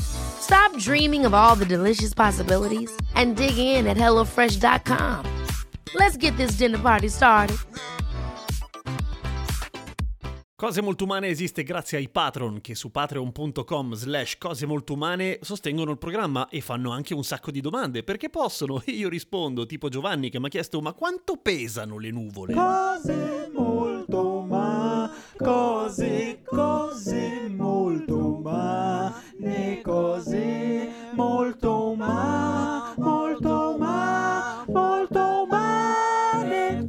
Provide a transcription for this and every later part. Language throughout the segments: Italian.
Stop dreaming of all the delicious possibilities and dig in at HelloFresh.com. Let's get this dinner party started. Cose Molto Umane esiste grazie ai patron che su patreon.com slash cose molto umane sostengono il programma e fanno anche un sacco di domande perché possono e io rispondo tipo Giovanni che mi ha chiesto ma quanto pesano le nuvole? Cose molto umane,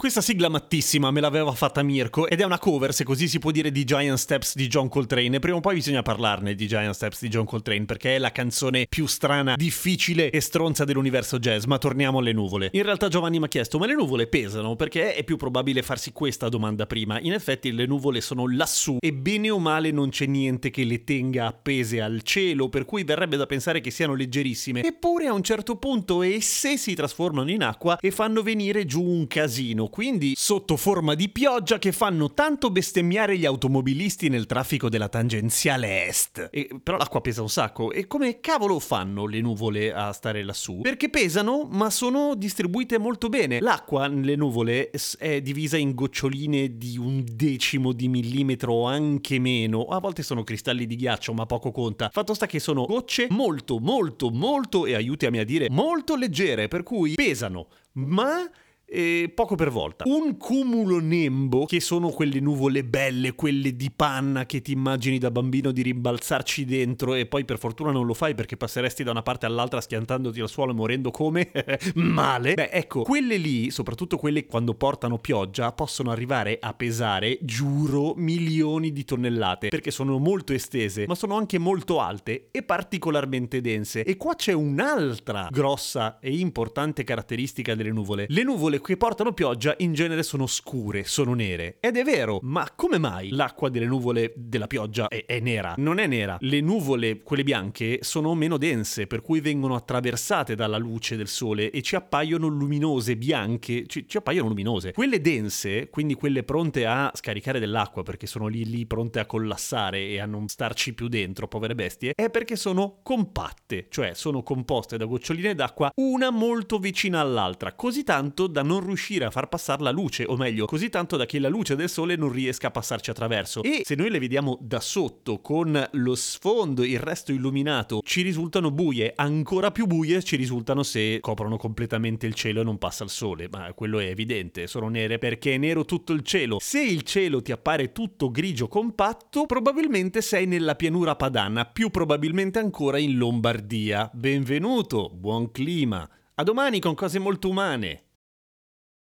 Questa sigla mattissima me l'aveva fatta Mirko ed è una cover, se così si può dire, di Giant Steps di John Coltrane. E prima o poi bisogna parlarne di Giant Steps di John Coltrane perché è la canzone più strana, difficile e stronza dell'universo jazz. Ma torniamo alle nuvole. In realtà Giovanni mi ha chiesto: ma le nuvole pesano? Perché è più probabile farsi questa domanda prima. In effetti le nuvole sono lassù e bene o male non c'è niente che le tenga appese al cielo, per cui verrebbe da pensare che siano leggerissime. Eppure a un certo punto esse si trasformano in acqua e fanno venire giù un casino quindi sotto forma di pioggia che fanno tanto bestemmiare gli automobilisti nel traffico della tangenziale est. E, però l'acqua pesa un sacco. E come cavolo fanno le nuvole a stare lassù? Perché pesano, ma sono distribuite molto bene. L'acqua nelle nuvole è divisa in goccioline di un decimo di millimetro o anche meno. A volte sono cristalli di ghiaccio, ma poco conta. Fatto sta che sono gocce molto, molto, molto, e aiutami a dire, molto leggere, per cui pesano. Ma e poco per volta. Un cumulo nembo, che sono quelle nuvole belle, quelle di panna che ti immagini da bambino di rimbalzarci dentro e poi per fortuna non lo fai perché passeresti da una parte all'altra schiantandoti al suolo e morendo come male. Beh, ecco, quelle lì, soprattutto quelle quando portano pioggia, possono arrivare a pesare, giuro, milioni di tonnellate perché sono molto estese, ma sono anche molto alte e particolarmente dense. E qua c'è un'altra grossa e importante caratteristica delle nuvole. Le nuvole che portano pioggia in genere sono scure, sono nere. Ed è vero, ma come mai l'acqua delle nuvole della pioggia è, è, nera? Non è nera. Le nuvole, quelle bianche, sono meno dense, per cui vengono attraversate dalla luce del sole e ci appaiono luminose, bianche, ci, ci appaiono luminose. Quelle dense, quindi quelle pronte a scaricare dell'acqua perché sono lì lì pronte a collassare e a non starci più dentro, povere bestie, è perché sono compatte, cioè sono composte da goccioline d'acqua una molto vicina all'altra, così tanto non riuscire a far passare la luce, o meglio, così tanto da che la luce del sole non riesca a passarci attraverso. E se noi le vediamo da sotto con lo sfondo, il resto illuminato, ci risultano buie, ancora più buie ci risultano se coprono completamente il cielo e non passa il sole, ma quello è evidente, sono nere perché è nero tutto il cielo. Se il cielo ti appare tutto grigio compatto, probabilmente sei nella pianura padana, più probabilmente ancora in Lombardia. Benvenuto, buon clima. A domani con cose molto umane.